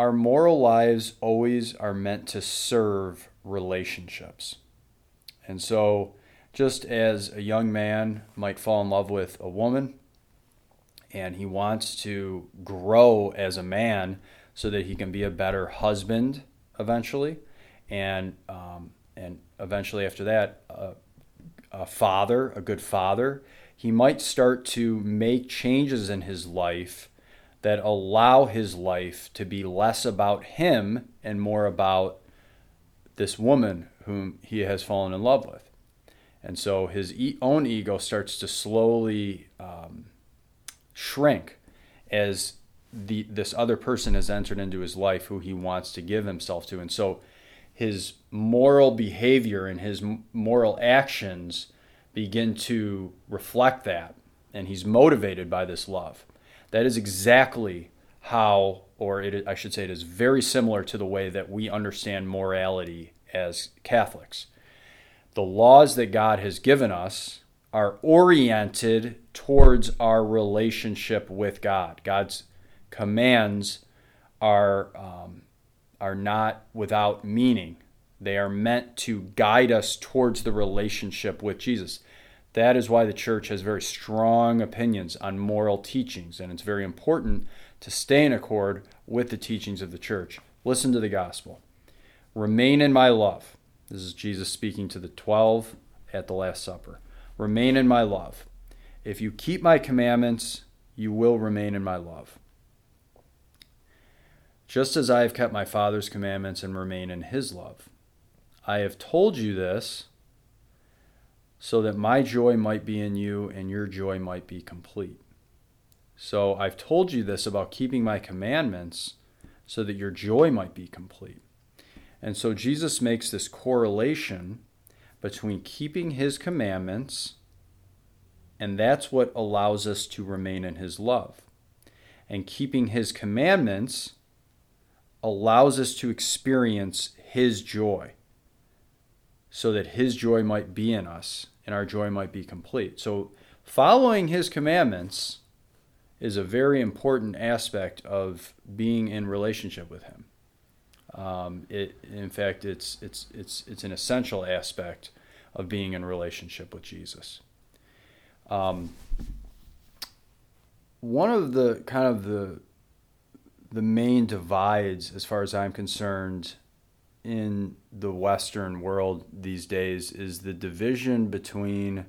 our moral lives always are meant to serve relationships. And so, just as a young man might fall in love with a woman and he wants to grow as a man so that he can be a better husband eventually, and um, and eventually after that, a father, a good father, he might start to make changes in his life that allow his life to be less about him and more about this woman whom he has fallen in love with. And so his e- own ego starts to slowly um, shrink as the this other person has entered into his life who he wants to give himself to. And so his moral behavior and his moral actions begin to reflect that. And he's motivated by this love. That is exactly how, or it, I should say, it is very similar to the way that we understand morality as Catholics. The laws that God has given us are oriented towards our relationship with God. God's commands are um, are not without meaning. They are meant to guide us towards the relationship with Jesus. That is why the church has very strong opinions on moral teachings, and it's very important to stay in accord with the teachings of the church. Listen to the gospel. Remain in my love. This is Jesus speaking to the 12 at the Last Supper. Remain in my love. If you keep my commandments, you will remain in my love. Just as I have kept my Father's commandments and remain in his love. I have told you this so that my joy might be in you and your joy might be complete. So I've told you this about keeping my commandments so that your joy might be complete. And so Jesus makes this correlation between keeping his commandments, and that's what allows us to remain in his love. And keeping his commandments allows us to experience his joy so that his joy might be in us and our joy might be complete. So, following his commandments is a very important aspect of being in relationship with him. Um, it, in fact, it's, it's, it's, it's an essential aspect of being in relationship with Jesus. Um, one of the kind of the the main divides, as far as I'm concerned, in the Western world these days is the division between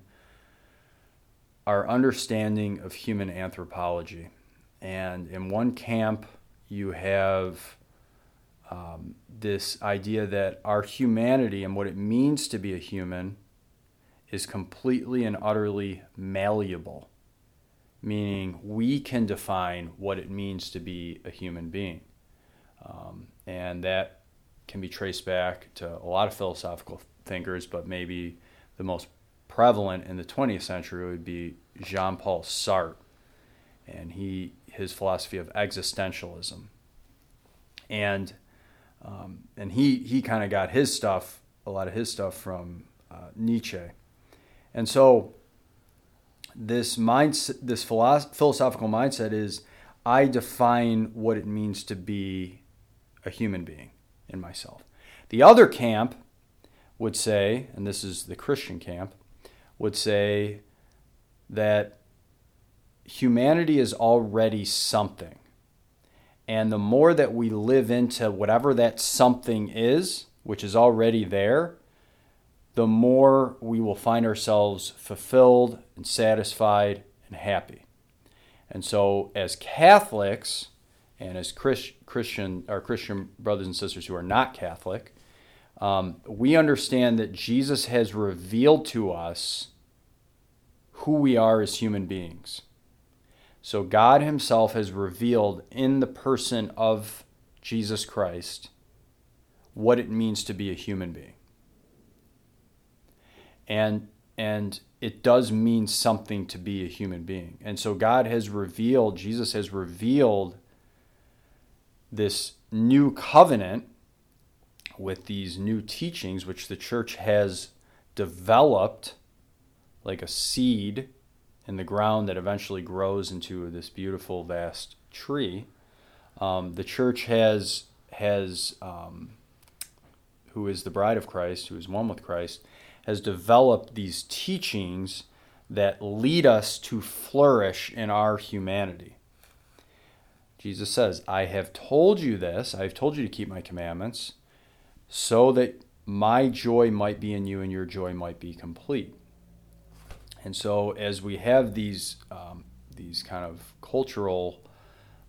our understanding of human anthropology. And in one camp, you have um, this idea that our humanity and what it means to be a human is completely and utterly malleable, meaning we can define what it means to be a human being. Um, and that can be traced back to a lot of philosophical thinkers, but maybe the most prevalent in the 20th century would be Jean Paul Sartre and he his philosophy of existentialism. And um, and he he kind of got his stuff, a lot of his stuff from uh, Nietzsche. And so this mindset, this philosoph- philosophical mindset is I define what it means to be a human being in myself. The other camp would say, and this is the Christian camp, would say that humanity is already something. And the more that we live into whatever that something is, which is already there, the more we will find ourselves fulfilled and satisfied and happy. And so, as Catholics, and as Chris, Christian, our Christian brothers and sisters who are not Catholic, um, we understand that Jesus has revealed to us who we are as human beings. So God Himself has revealed in the person of Jesus Christ what it means to be a human being. And and it does mean something to be a human being. And so God has revealed, Jesus has revealed this new covenant with these new teachings, which the church has developed like a seed in the ground that eventually grows into this beautiful, vast tree. Um, the church has has um, who is the bride of Christ, who is one with Christ, has developed these teachings that lead us to flourish in our humanity. Jesus says, I have told you this, I have told you to keep my commandments, so that my joy might be in you and your joy might be complete. And so, as we have these um, these kind of cultural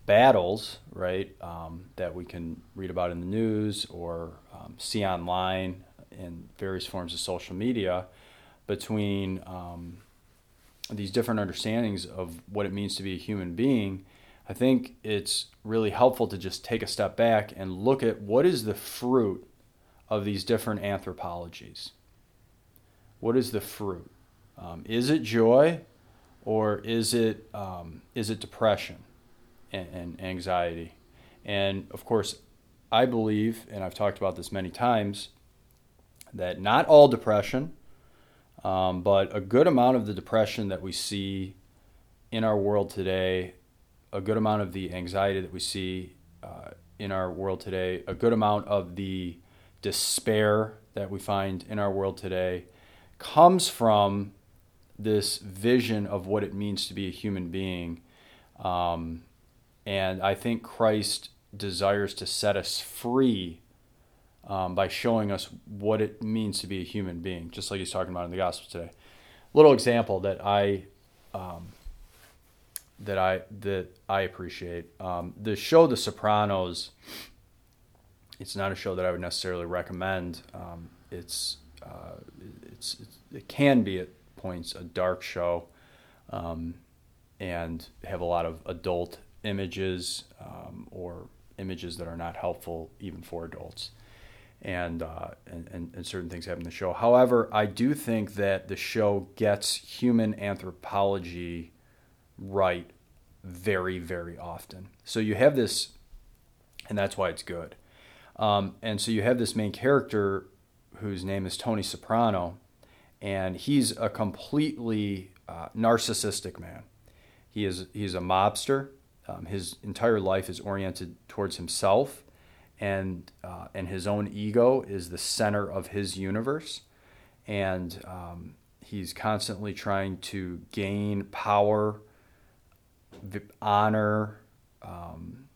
battles, right, um, that we can read about in the news or um, see online in various forms of social media, between um, these different understandings of what it means to be a human being, I think it's really helpful to just take a step back and look at what is the fruit of these different anthropologies. What is the fruit? Um, is it joy, or is it um, is it depression and, and anxiety? And of course, I believe, and I've talked about this many times, that not all depression, um, but a good amount of the depression that we see in our world today, a good amount of the anxiety that we see uh, in our world today, a good amount of the despair that we find in our world today comes from this vision of what it means to be a human being. Um, and I think Christ desires to set us free um, by showing us what it means to be a human being, just like he's talking about in the Gospel today. Little example that I um, that I that I appreciate. Um, the show The Sopranos. It's not a show that I would necessarily recommend. Um, it's, uh, it's, it's it can be at points a dark show, um, and have a lot of adult images um, or images that are not helpful even for adults. And, uh, and, and, and, certain things happen in the show. However, I do think that the show gets human anthropology right very, very often. So you have this, and that's why it's good. Um, and so you have this main character whose name is Tony Soprano, and he's a completely uh, narcissistic man. He is he's a mobster. Um, his entire life is oriented towards himself, and uh, and his own ego is the center of his universe, and um, he's constantly trying to gain power, honor, um,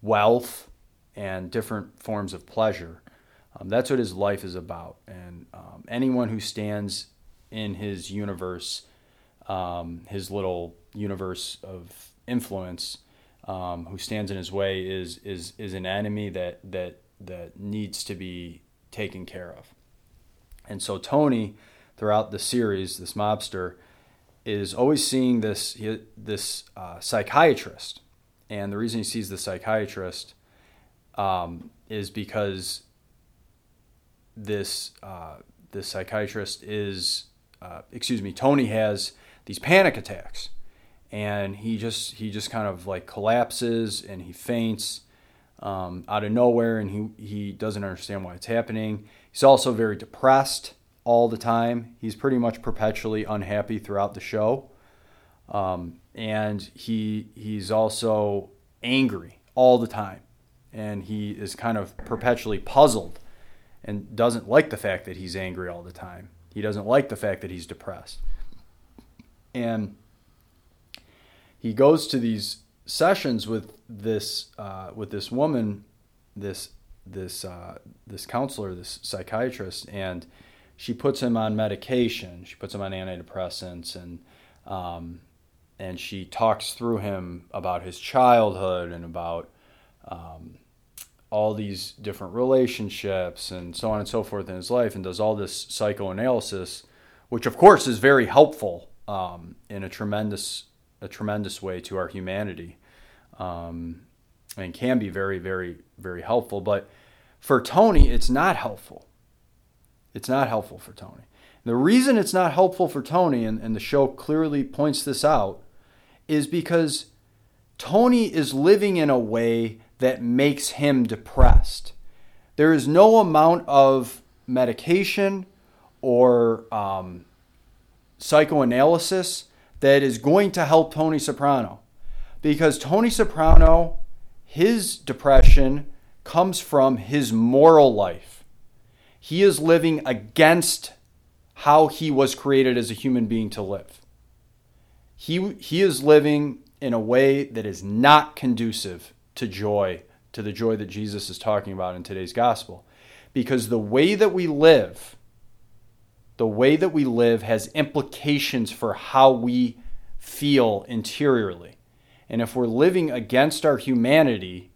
wealth, and different forms of pleasure. Um, that's what his life is about, and um, anyone who stands in his universe, um, his little universe of influence um, who stands in his way is is is an enemy that that that needs to be taken care of. And so Tony, throughout the series, this mobster, is always seeing this this uh, psychiatrist, and the reason he sees the psychiatrist um, is because this uh, this psychiatrist is uh, excuse me Tony has these panic attacks. And he just he just kind of like collapses and he faints um, out of nowhere. And he he doesn't understand why it's happening. He's also very depressed all the time. He's pretty much perpetually unhappy throughout the show. Um, and he he's also angry all the time. And he is kind of perpetually puzzled and doesn't like the fact that he's angry all the time. He doesn't like the fact that he's depressed. And he goes to these sessions with this uh, with this woman, this this uh, this counselor, this psychiatrist, and she puts him on medication. She puts him on antidepressants, and um, and she talks through him about his childhood and about um, all these different relationships and so on and so forth in his life, and does all this psychoanalysis, which of course is very helpful um, in a tremendous a tremendous way to our humanity um, and can be very, very, very helpful. But for Tony, it's not helpful. It's not helpful for Tony. The reason it's not helpful for Tony, and, and the show clearly points this out, is because Tony is living in a way that makes him depressed. There is no amount of medication or um, psychoanalysis that is going to help Tony Soprano. Because Tony Soprano, his depression comes from his moral life. He is living against how he was created as a human being to live. He, he is living in a way that is not conducive to joy, to the joy that Jesus is talking about in today's gospel. Because the way that we live, the way that we live has implications for how we feel interiorly. And if we're living against our humanity,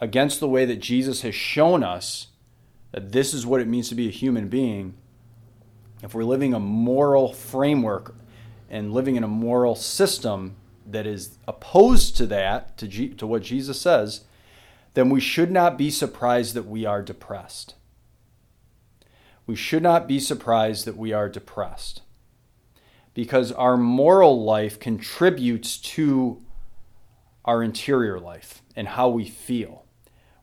against the way that Jesus has shown us that this is what it means to be a human being, if we're living a moral framework and living in a moral system that is opposed to that, to, G, to what Jesus says, then we should not be surprised that we are depressed. We should not be surprised that we are depressed because our moral life contributes to our interior life and how we feel.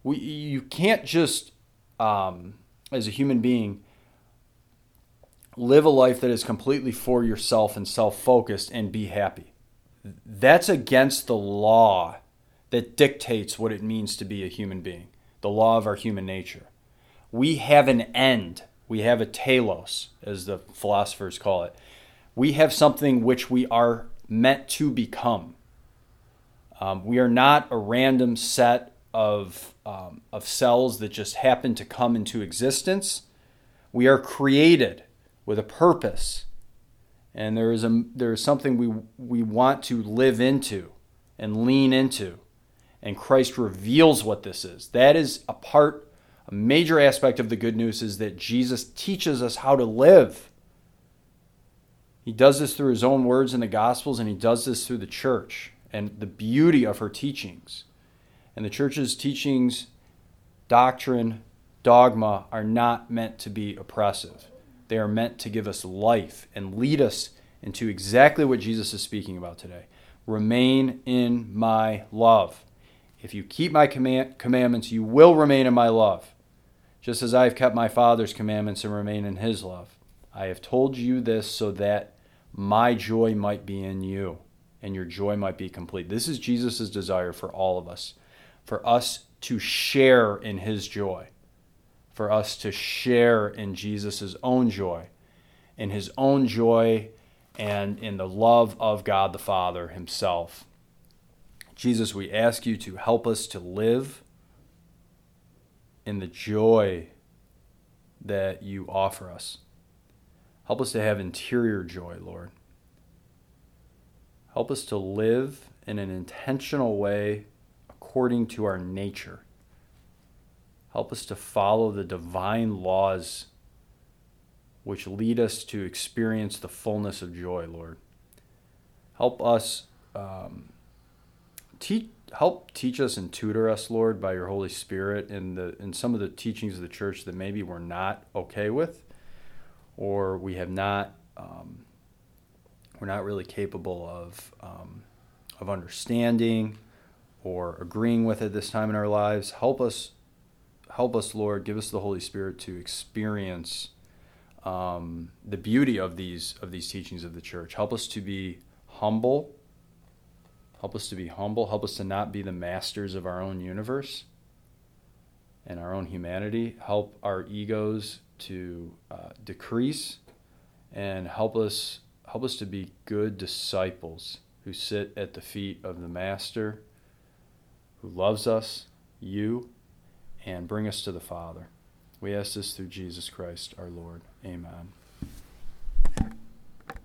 We, you can't just, um, as a human being, live a life that is completely for yourself and self focused and be happy. That's against the law that dictates what it means to be a human being, the law of our human nature. We have an end, we have a telos, as the philosophers call it. We have something which we are meant to become. Um, we are not a random set of, um, of cells that just happen to come into existence. We are created with a purpose. And there is, a, there is something we, we want to live into and lean into. And Christ reveals what this is. That is a part, a major aspect of the good news is that Jesus teaches us how to live. He does this through his own words in the Gospels, and he does this through the church and the beauty of her teachings. And the church's teachings, doctrine, dogma are not meant to be oppressive. They are meant to give us life and lead us into exactly what Jesus is speaking about today. Remain in my love. If you keep my command- commandments, you will remain in my love, just as I have kept my Father's commandments and remain in his love. I have told you this so that my joy might be in you and your joy might be complete. This is Jesus' desire for all of us, for us to share in his joy for us to share in Jesus' own joy, in his own joy, and in the love of God the Father himself. Jesus, we ask you to help us to live in the joy that you offer us. Help us to have interior joy, Lord. Help us to live in an intentional way according to our nature. Help us to follow the divine laws which lead us to experience the fullness of joy, Lord. Help us um, teach, help teach us and tutor us, Lord, by your Holy Spirit in the in some of the teachings of the church that maybe we're not okay with, or we have not um, we're not really capable of um, of understanding or agreeing with it this time in our lives. Help us help us, Lord, give us the Holy Spirit to experience um, the beauty of these of these teachings of the church. Help us to be humble. Help us to be humble. Help us to not be the masters of our own universe and our own humanity. Help our egos to uh, decrease, and help us help us to be good disciples who sit at the feet of the Master, who loves us, you and bring us to the Father. We ask this through Jesus Christ our Lord. Amen.